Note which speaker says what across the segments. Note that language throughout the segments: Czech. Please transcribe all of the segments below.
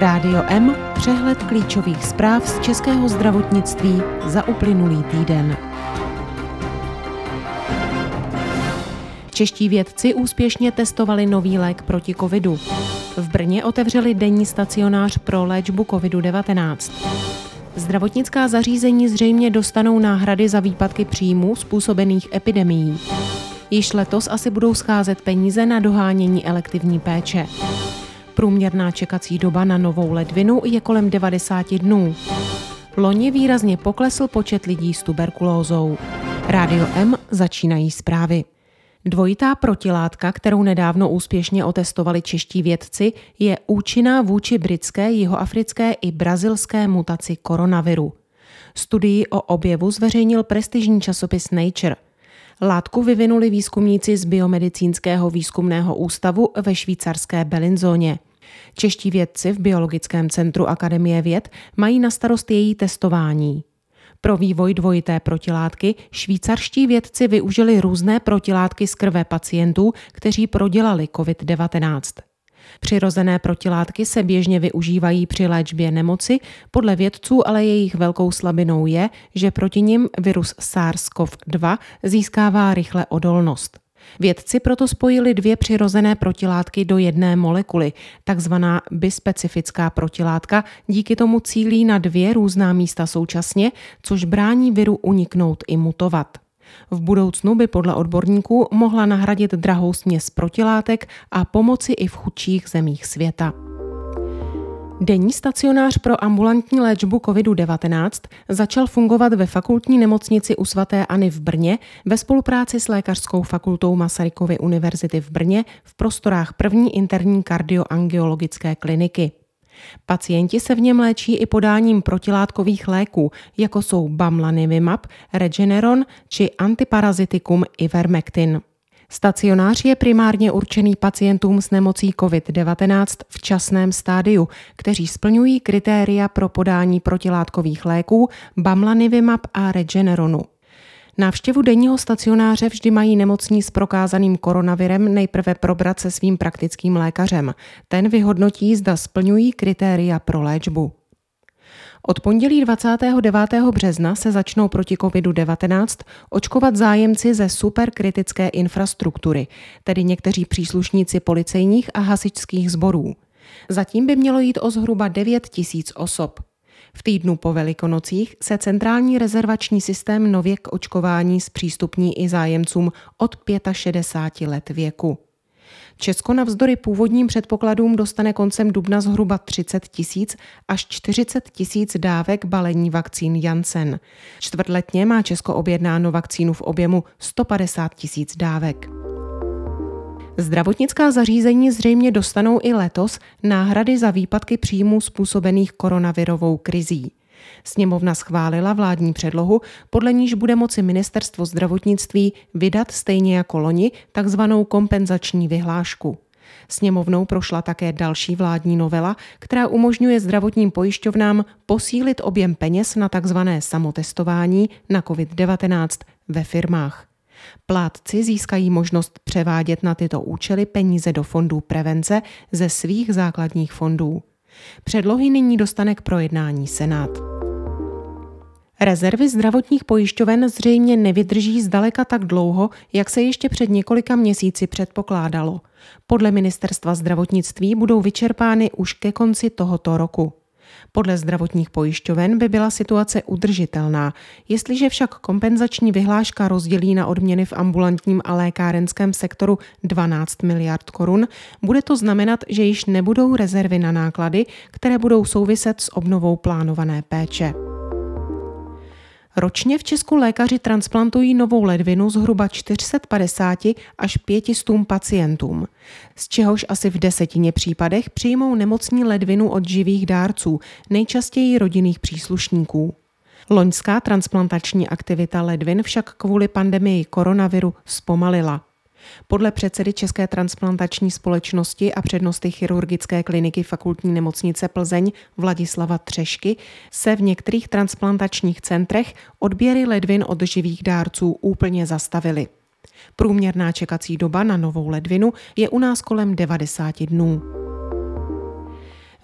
Speaker 1: Rádio M, přehled klíčových zpráv z českého zdravotnictví za uplynulý týden. Čeští vědci úspěšně testovali nový lék proti covidu. V Brně otevřeli denní stacionář pro léčbu covidu-19. Zdravotnická zařízení zřejmě dostanou náhrady za výpadky příjmů způsobených epidemií. Již letos asi budou scházet peníze na dohánění elektivní péče. Průměrná čekací doba na novou ledvinu je kolem 90 dnů. Loni výrazně poklesl počet lidí s tuberkulózou. Rádio M začínají zprávy. Dvojitá protilátka, kterou nedávno úspěšně otestovali čeští vědci, je účinná vůči britské, jihoafrické i brazilské mutaci koronaviru. Studii o objevu zveřejnil prestižní časopis Nature. Látku vyvinuli výzkumníci z Biomedicínského výzkumného ústavu ve švýcarské Belinzóně. Čeští vědci v Biologickém centru Akademie věd mají na starost její testování. Pro vývoj dvojité protilátky švýcarští vědci využili různé protilátky z krve pacientů, kteří prodělali COVID-19. Přirozené protilátky se běžně využívají při léčbě nemoci, podle vědců ale jejich velkou slabinou je, že proti nim virus SARS-CoV-2 získává rychle odolnost. Vědci proto spojili dvě přirozené protilátky do jedné molekuly, takzvaná bispecifická protilátka, díky tomu cílí na dvě různá místa současně, což brání viru uniknout i mutovat. V budoucnu by podle odborníků mohla nahradit drahou směs protilátek a pomoci i v chudších zemích světa. Denní stacionář pro ambulantní léčbu COVID-19 začal fungovat ve fakultní nemocnici u svatéAny v Brně ve spolupráci s Lékařskou fakultou Masarykovy univerzity v Brně v prostorách první interní kardioangiologické kliniky. Pacienti se v něm léčí i podáním protilátkových léků, jako jsou Bamlanivimab, Regeneron či antiparazitikum Ivermectin. Stacionář je primárně určený pacientům s nemocí COVID-19 v časném stádiu, kteří splňují kritéria pro podání protilátkových léků Bamlanivimab a Regeneronu. Návštěvu denního stacionáře vždy mají nemocní s prokázaným koronavirem nejprve probrat se svým praktickým lékařem. Ten vyhodnotí, zda splňují kritéria pro léčbu. Od pondělí 29. března se začnou proti COVID-19 očkovat zájemci ze superkritické infrastruktury, tedy někteří příslušníci policejních a hasičských sborů. Zatím by mělo jít o zhruba 9 tisíc osob. V týdnu po Velikonocích se centrální rezervační systém nově k očkování zpřístupní i zájemcům od 65 let věku. Česko navzdory původním předpokladům dostane koncem dubna zhruba 30 tisíc až 40 tisíc dávek balení vakcín Janssen. Čtvrtletně má Česko objednáno vakcínu v objemu 150 tisíc dávek. Zdravotnická zařízení zřejmě dostanou i letos náhrady za výpadky příjmů způsobených koronavirovou krizí. Sněmovna schválila vládní předlohu, podle níž bude moci ministerstvo zdravotnictví vydat stejně jako loni takzvanou kompenzační vyhlášku. Sněmovnou prošla také další vládní novela, která umožňuje zdravotním pojišťovnám posílit objem peněz na takzvané samotestování na COVID-19 ve firmách. Plátci získají možnost převádět na tyto účely peníze do fondů prevence ze svých základních fondů. Předlohy nyní dostane k projednání Senát. Rezervy zdravotních pojišťoven zřejmě nevydrží zdaleka tak dlouho, jak se ještě před několika měsíci předpokládalo. Podle ministerstva zdravotnictví budou vyčerpány už ke konci tohoto roku. Podle zdravotních pojišťoven by byla situace udržitelná, jestliže však kompenzační vyhláška rozdělí na odměny v ambulantním a lékárenském sektoru 12 miliard korun, bude to znamenat, že již nebudou rezervy na náklady, které budou souviset s obnovou plánované péče. Ročně v Česku lékaři transplantují novou ledvinu zhruba 450 až 500 pacientům, z čehož asi v desetině případech přijmou nemocní ledvinu od živých dárců, nejčastěji rodinných příslušníků. Loňská transplantační aktivita ledvin však kvůli pandemii koronaviru zpomalila. Podle předsedy České transplantační společnosti a přednosty chirurgické kliniky fakultní nemocnice Plzeň Vladislava Třešky se v některých transplantačních centrech odběry ledvin od živých dárců úplně zastavily. Průměrná čekací doba na novou ledvinu je u nás kolem 90 dnů.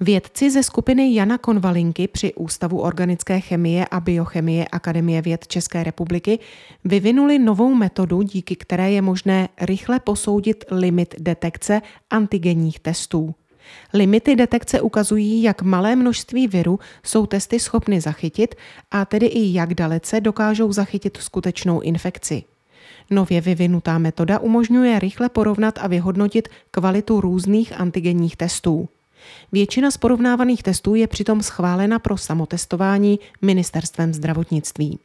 Speaker 1: Vědci ze skupiny Jana Konvalinky při Ústavu organické chemie a biochemie Akademie věd České republiky vyvinuli novou metodu, díky které je možné rychle posoudit limit detekce antigenních testů. Limity detekce ukazují, jak malé množství viru jsou testy schopny zachytit a tedy i jak dalece dokážou zachytit skutečnou infekci. Nově vyvinutá metoda umožňuje rychle porovnat a vyhodnotit kvalitu různých antigenních testů. Většina z porovnávaných testů je přitom schválena pro samotestování ministerstvem zdravotnictví.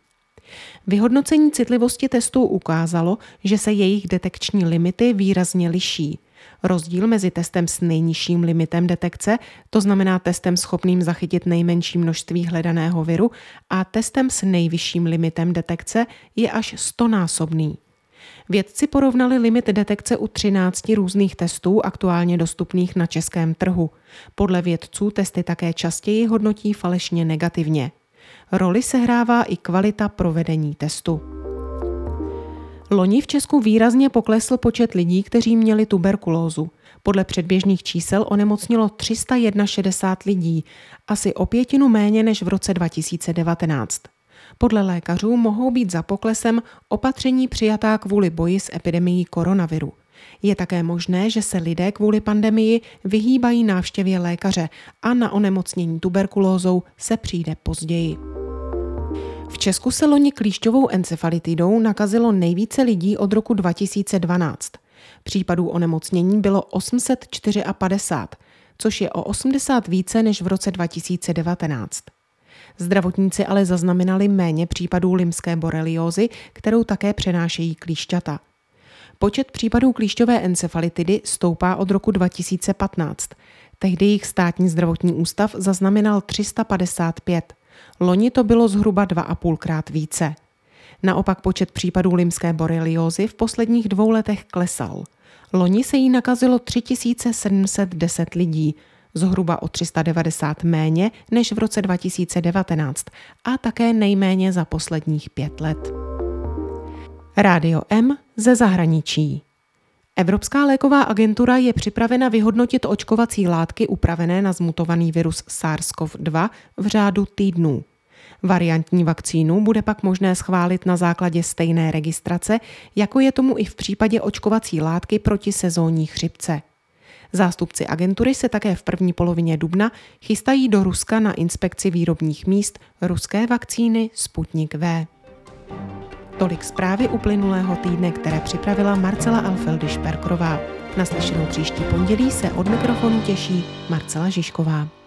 Speaker 1: Vyhodnocení citlivosti testů ukázalo, že se jejich detekční limity výrazně liší. Rozdíl mezi testem s nejnižším limitem detekce, to znamená testem schopným zachytit nejmenší množství hledaného viru, a testem s nejvyšším limitem detekce je až 100 násobný. Vědci porovnali limit detekce u 13 různých testů aktuálně dostupných na českém trhu. Podle vědců testy také častěji hodnotí falešně negativně. Roli sehrává i kvalita provedení testu. Loni v Česku výrazně poklesl počet lidí, kteří měli tuberkulózu. Podle předběžných čísel onemocnilo 361 lidí, asi o pětinu méně než v roce 2019. Podle lékařů mohou být za poklesem opatření přijatá kvůli boji s epidemií koronaviru. Je také možné, že se lidé kvůli pandemii vyhýbají návštěvě lékaře a na onemocnění tuberkulózou se přijde později. V Česku se loni klíšťovou encefalitidou nakazilo nejvíce lidí od roku 2012. Případů onemocnění bylo 854, což je o 80 více než v roce 2019. Zdravotníci ale zaznamenali méně případů limské boreliózy, kterou také přenášejí klíšťata. Počet případů klíšťové encefalitidy stoupá od roku 2015. Tehdy jich státní zdravotní ústav zaznamenal 355. Loni to bylo zhruba 2,5 krát více. Naopak počet případů limské boreliózy v posledních dvou letech klesal. Loni se jí nakazilo 3710 lidí, zhruba o 390 méně než v roce 2019 a také nejméně za posledních pět let. Rádio M ze zahraničí. Evropská léková agentura je připravena vyhodnotit očkovací látky upravené na zmutovaný virus SARS-CoV-2 v řádu týdnů. Variantní vakcínu bude pak možné schválit na základě stejné registrace, jako je tomu i v případě očkovací látky proti sezónní chřipce. Zástupci agentury se také v první polovině dubna chystají do Ruska na inspekci výrobních míst ruské vakcíny Sputnik V. Tolik zprávy uplynulého týdne, které připravila Marcela Alfeldy Šperkrová. Naslyšenou příští pondělí se od mikrofonu těší Marcela Žižková.